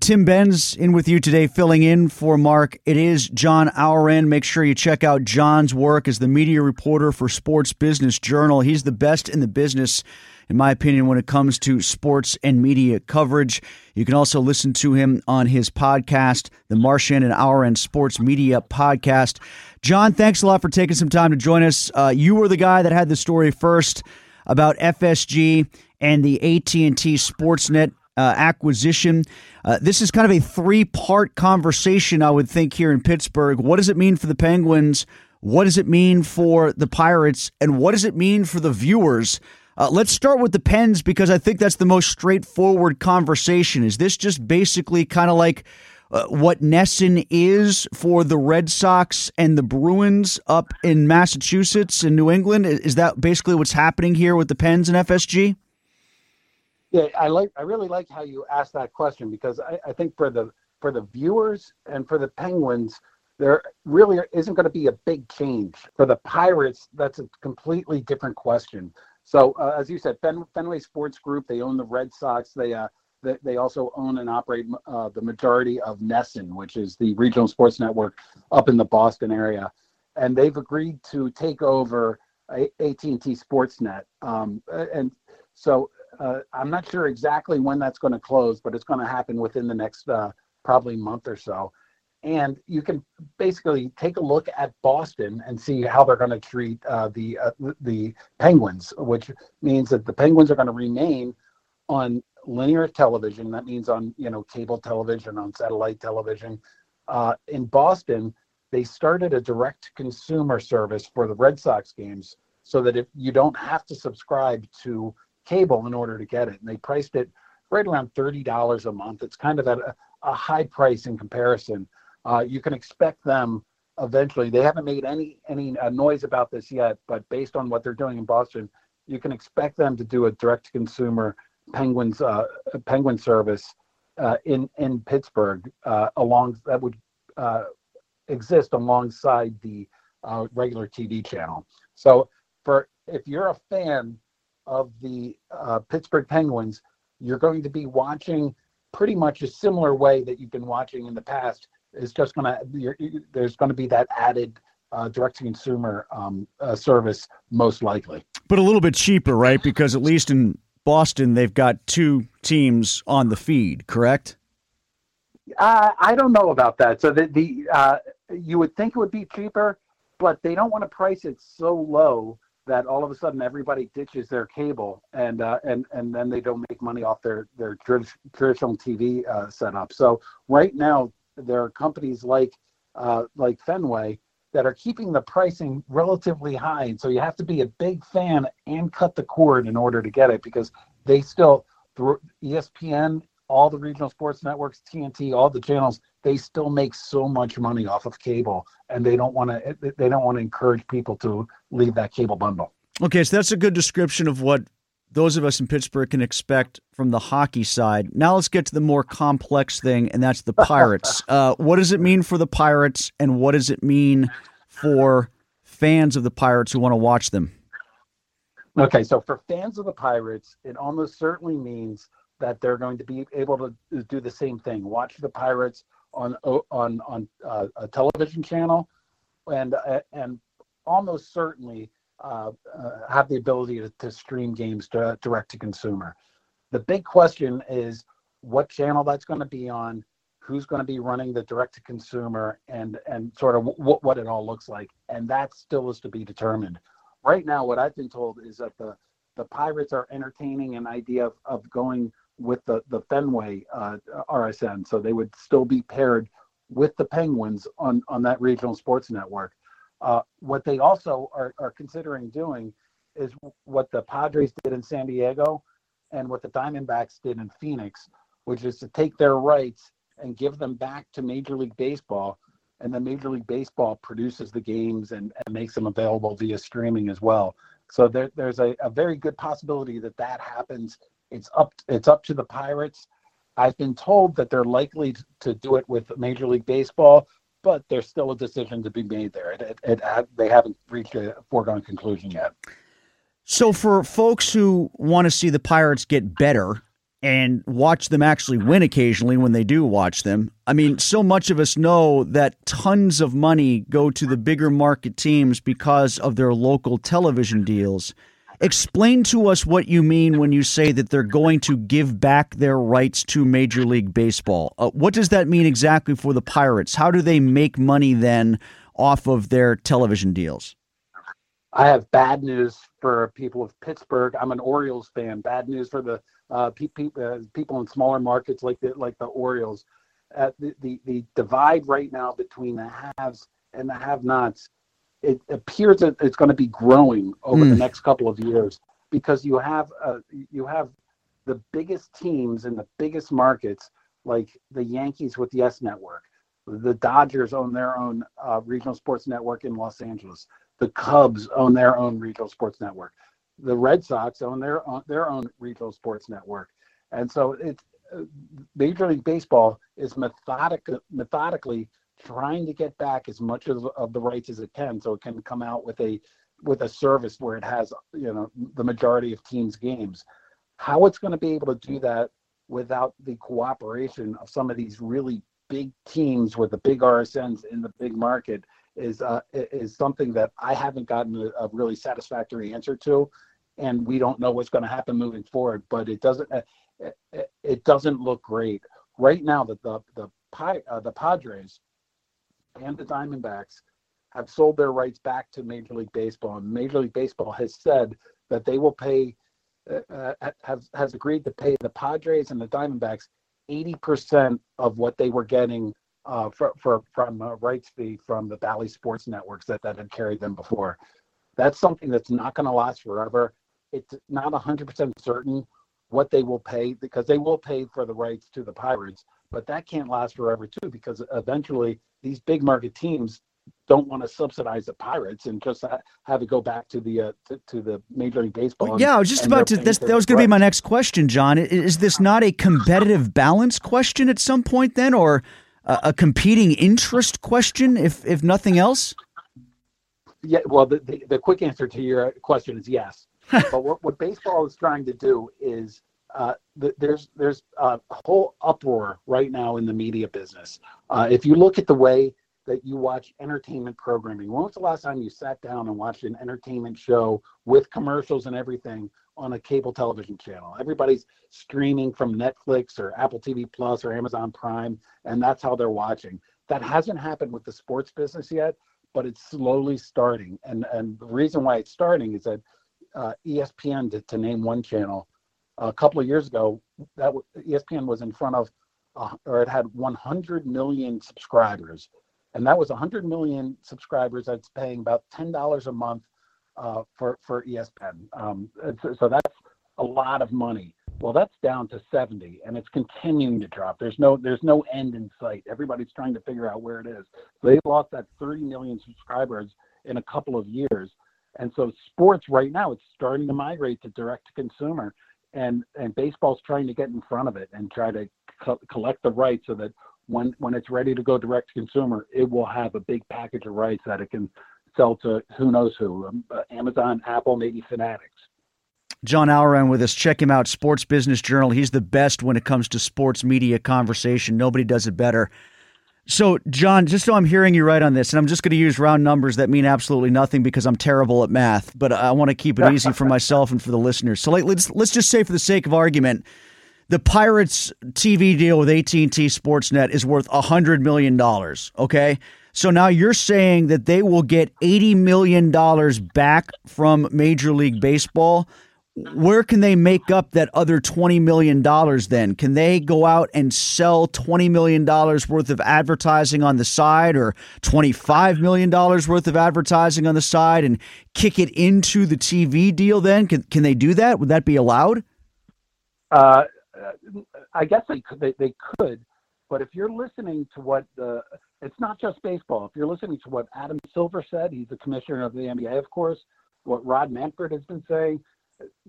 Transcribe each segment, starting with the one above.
Tim Benz in with you today, filling in for Mark. It is John Ourand. Make sure you check out John's work as the media reporter for Sports Business Journal. He's the best in the business, in my opinion, when it comes to sports and media coverage. You can also listen to him on his podcast, the Marchand and Ourand Sports Media Podcast. John, thanks a lot for taking some time to join us. Uh, you were the guy that had the story first about FSG and the AT&T Sportsnet uh, acquisition. Uh, this is kind of a three part conversation, I would think, here in Pittsburgh. What does it mean for the Penguins? What does it mean for the Pirates? And what does it mean for the viewers? Uh, let's start with the Pens because I think that's the most straightforward conversation. Is this just basically kind of like uh, what NESN is for the Red Sox and the Bruins up in Massachusetts and New England? Is that basically what's happening here with the Pens and FSG? Yeah, I like. I really like how you asked that question because I, I think for the for the viewers and for the Penguins, there really isn't going to be a big change. For the Pirates, that's a completely different question. So, uh, as you said, Fen, Fenway Sports Group, they own the Red Sox. They uh, they, they also own and operate uh, the majority of NESN, which is the regional sports network up in the Boston area, and they've agreed to take over AT&T Sportsnet. Um, and so uh, I'm not sure exactly when that's going to close, but it's going to happen within the next uh, probably month or so. And you can basically take a look at Boston and see how they're going to treat uh, the uh, the Penguins, which means that the Penguins are going to remain on linear television. That means on you know cable television, on satellite television. Uh, in Boston, they started a direct consumer service for the Red Sox games, so that if you don't have to subscribe to cable in order to get it. And they priced it right around $30 a month. It's kind of at a, a high price in comparison. Uh, you can expect them eventually. They haven't made any any uh, noise about this yet, but based on what they're doing in Boston, you can expect them to do a direct to consumer Penguins uh, Penguin service uh, in in Pittsburgh uh, along that would uh, exist alongside the regular TV channel. So for if you're a fan of the uh, Pittsburgh Penguins, you're going to be watching pretty much a similar way that you've been watching in the past. It's just going to there's going to be that added uh, direct to consumer um, uh, service most likely, but a little bit cheaper, right? Because at least in Boston, they've got two teams on the feed, correct? Uh, I don't know about that. So the, the uh, you would think it would be cheaper, but they don't want to price it so low that all of a sudden everybody ditches their cable and uh, and and then they don't make money off their their traditional TV uh, setup. So right now there are companies like uh, like Fenway that are keeping the pricing relatively high, and so you have to be a big fan and cut the cord in order to get it because they still ESPN, all the regional sports networks, TNT, all the channels, they still make so much money off of cable, and they don't want to they don't want to encourage people to leave that cable bundle. Okay, so that's a good description of what those of us in Pittsburgh can expect from the hockey side. Now let's get to the more complex thing, and that's the Pirates. uh, what does it mean for the Pirates, and what does it mean for fans of the Pirates who want to watch them? Okay, so for fans of the Pirates, it almost certainly means that they're going to be able to do the same thing: watch the Pirates on on on uh, a television channel, and uh, and almost certainly uh, uh, have the ability to, to stream games to, direct to consumer. The big question is what channel that's going to be on, who's going to be running the direct to consumer, and and sort of what what it all looks like, and that still is to be determined right now, what I've been told is that the the Pirates are entertaining an idea of, of going with the the Fenway uh, RSN, so they would still be paired with the Penguins on on that regional sports network. Uh, what they also are, are considering doing is what the Padres did in San Diego and what the Diamondbacks did in Phoenix, which is to take their rights and give them back to Major League Baseball and then Major League Baseball produces the games and, and makes them available via streaming as well. So there, there's a, a very good possibility that that happens. It's up it's up to the Pirates. I've been told that they're likely to do it with Major League Baseball, but there's still a decision to be made there. It, it, it, they haven't reached a foregone conclusion yet. So, for folks who want to see the Pirates get better, and watch them actually win occasionally when they do watch them. I mean, so much of us know that tons of money go to the bigger market teams because of their local television deals. Explain to us what you mean when you say that they're going to give back their rights to Major League Baseball. Uh, what does that mean exactly for the Pirates? How do they make money then off of their television deals? I have bad news for people of Pittsburgh. I'm an Orioles fan. Bad news for the uh, pe- pe- uh, people in smaller markets like the like the Orioles. Uh, the, the the divide right now between the haves and the have-nots, it appears that it's going to be growing over mm. the next couple of years because you have uh, you have the biggest teams in the biggest markets like the Yankees with the YES Network. The Dodgers own their own uh, regional sports network in Los Angeles. The Cubs own their own regional sports network the Red Sox own their own, their own regional sports network, and so it's uh, Major League Baseball is methodic, methodically trying to get back as much of, of the rights as it can, so it can come out with a with a service where it has you know the majority of teams' games. How it's going to be able to do that without the cooperation of some of these really big teams with the big RSNs in the big market is uh, is something that I haven't gotten a, a, really satisfactory answer to, and we don't know what's going to happen moving forward. But it doesn't uh, it, it, doesn't look great right now. That the the uh, the Padres and the Diamondbacks have sold their rights back to Major League Baseball, and Major League Baseball has said that they will pay uh, uh has has agreed to pay the Padres and the Diamondbacks 80% of what they were getting uh, for, for, from a rights fee from the Bally Sports networks that, that had carried them before. That's something that's not going to last forever. It's not 100% certain what they will pay because they will pay for the rights to the Pirates, but that can't last forever too because eventually these big market teams don't want to subsidize the Pirates and just have it go back to the uh, to, to, the Major League Baseball. And, yeah, I was just about to. This, that was going to be my next question, John. Is this not a competitive balance question at some point then, or a, a competing interest question, if if nothing else? Yeah. Well, the, the, the quick answer to your question is yes. but what, what baseball is trying to do is uh, there's there's a whole uproar right now in the media business. Uh, if you look at the way that you watch entertainment programming. When was the last time you sat down and watched an entertainment show with commercials and everything on a cable television channel? Everybody's streaming from Netflix or Apple TV Plus or Amazon Prime, and that's how they're watching. That hasn't happened with the sports business yet, but it's slowly starting. And and the reason why it's starting is that uh, ESPN, to, to name one channel, a couple of years ago, that ESPN was in front of, uh, or it had 100 million subscribers, and that was 100 million subscribers that's paying about ten dollars a month uh, for for ESPN. Um, so that's a lot of money. Well, that's down to 70, and it's continuing to drop. There's no there's no end in sight. Everybody's trying to figure out where it is. They lost that 30 million subscribers in a couple of years, and so sports right now it's starting to migrate to direct to consumer, and and baseball's trying to get in front of it and try to co- collect the rights so that when when it's ready to go direct to consumer, it will have a big package of rights that it can sell to who knows who, um, uh, Amazon, Apple, maybe Fanatics. John Ourand with us. Check him out, Sports Business Journal. He's the best when it comes to sports media conversation. Nobody does it better. So, John, just so I'm hearing you right on this, and I'm just going to use round numbers that mean absolutely nothing because I'm terrible at math, but I want to keep it easy for myself and for the listeners. So, like, let's let's just say, for the sake of argument, the Pirates TV deal with AT&T Sportsnet is worth hundred million dollars. Okay, so now you're saying that they will get eighty million dollars back from Major League Baseball where can they make up that other $20 million then? Can they go out and sell $20 million worth of advertising on the side or $25 million worth of advertising on the side and kick it into the TV deal then? Can, can they do that? Would that be allowed? Uh, I guess they could, they, they could, but if you're listening to what the, it's not just baseball. If you're listening to what Adam Silver said, he's the commissioner of the NBA, of course, what Rob Manfred has been saying,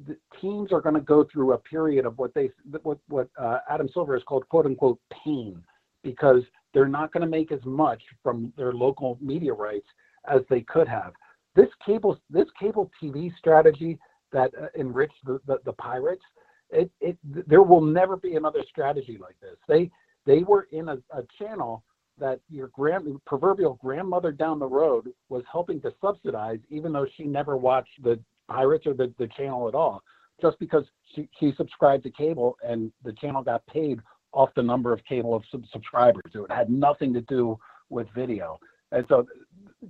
the teams are going to go through a period of what they what what uh, Adam Silver has called quote unquote pain because they're not going to make as much from their local media rights as they could have. This cable this cable TV strategy that uh, enriched the, the, the Pirates, it, it there will never be another strategy like this. They they were in a, a channel that your grand proverbial grandmother down the road was helping to subsidize, even though she never watched the Pirates or the, the channel at all, just because she, she subscribed to cable and the channel got paid off the number of cable of sub- subscribers. It had nothing to do with video. And so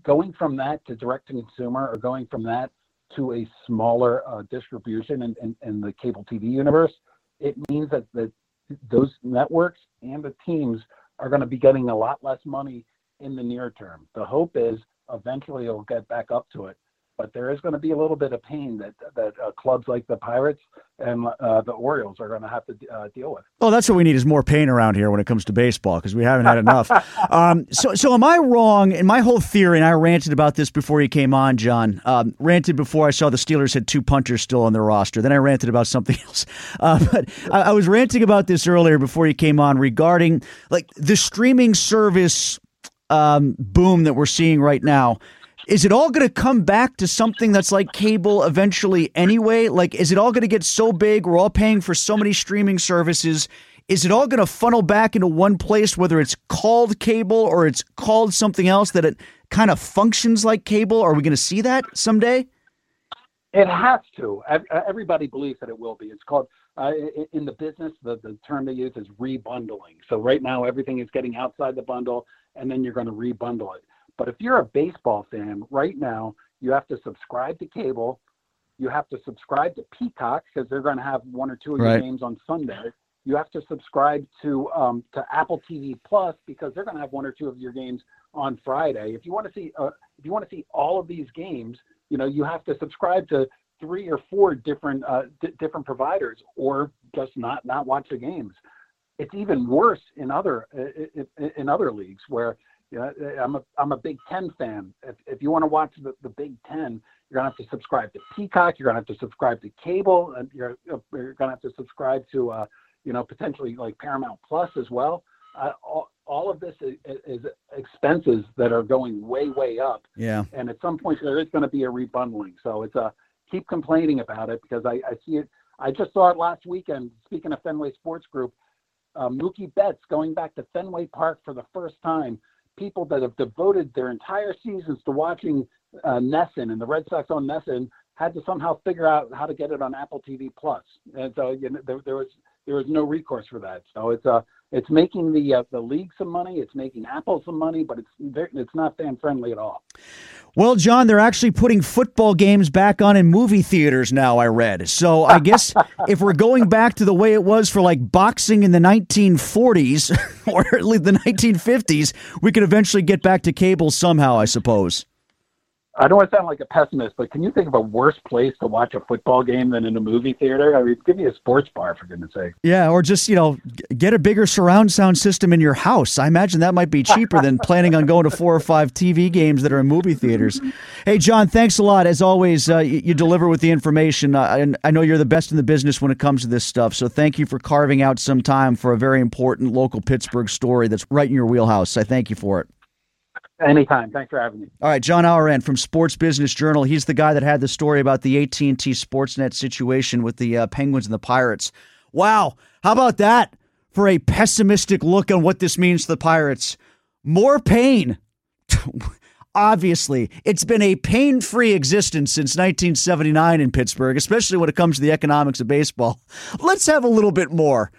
going from that to direct to consumer or going from that to a smaller uh, distribution in, in, in, the cable TV universe, it means that the, those networks and the teams are going to be getting a lot less money in the near term. The hope is eventually it'll get back up to it but there is going to be a little bit of pain that that uh, clubs like the Pirates and uh, the Orioles are going to have to uh, deal with. Oh, that's what we need is more pain around here when it comes to baseball because we haven't had enough. um, so, so am I wrong in my whole theory? And I ranted about this before you came on, John. Um, ranted before I saw the Steelers had two punters still on their roster. Then I ranted about something else. Uh, but I, I was ranting about this earlier before you came on regarding like the streaming service um, boom that we're seeing right now is it all going to come back to something that's like cable eventually anyway? Like, is it all going to get so big? We're all paying for so many streaming services. Is it all going to funnel back into one place, whether it's called cable or it's called something else that it kind of functions like cable? Are we going to see that someday? It has to. Everybody believes that it will be. It's called uh, in the business. The, the term they use is rebundling. So right now, everything is getting outside the bundle, and then you're going to rebundle it. But if you're a baseball fan right now, you have to subscribe to cable. You have to subscribe to Peacock because they're going to have one or two of right. your games on Sunday. You have to subscribe to um, to Apple TV Plus because they're going to have one or two of your games on Friday. If you want to see uh, if you want to see all of these games, you know you have to subscribe to three or four different uh, d- different providers, or just not not watch the games. It's even worse in other in, in other leagues where know, I'm a I'm a Big Ten fan. If if you want to watch the, the Big Ten, you're gonna have to subscribe to Peacock. You're gonna have to subscribe to cable, and you're you're gonna have to subscribe to uh, you know potentially like Paramount Plus as well. Uh, all, all of this is, is, expenses that are going way way up. Yeah. And at some point there is going to be a rebundling. So it's a keep complaining about it because I, I see it. I just saw it last weekend. Speaking of Fenway Sports Group, uh, Mookie Betts going back to Fenway Park for the first time people that have devoted their entire seasons to watching uh, NESN and the Red Sox on NESN had to somehow figure out how to get it on Apple TV Plus. And so you know, there, there was there is no recourse for that. So it's uh, it's making the uh, the league some money. It's making Apple some money, but it's it's not fan friendly at all. Well, John, they're actually putting football games back on in movie theaters now, I read. So I guess if we're going back to the way it was for like boxing in the 1940s or at least the 1950s, we could eventually get back to cable somehow, I suppose. I don't want to sound like a pessimist, but can you think of a worse place to watch a football game than in a movie theater? I mean, give me a sports bar for goodness sake. Yeah, or just you know, get a bigger surround sound system in your house. I imagine that might be cheaper than planning on going to four or five TV games that are in movie theaters. Hey, John, thanks a lot. As always, uh, you, deliver with the information, uh, and I know you're the best in the business when it comes to this stuff. So thank you for carving out some time for a very important local Pittsburgh story that's right in your wheelhouse. I thank you for it. Anytime. Thanks for having me. All right, John Ourand from Sports Business Journal. He's the guy that had the story about the AT&T Sportsnet situation with the uh, Penguins and the Pirates. Wow, how about that for a pessimistic look on what this means to the Pirates? More pain. Obviously, it's been a pain free existence since 1979 in Pittsburgh, especially when it comes to the economics of baseball. Let's have a little bit more.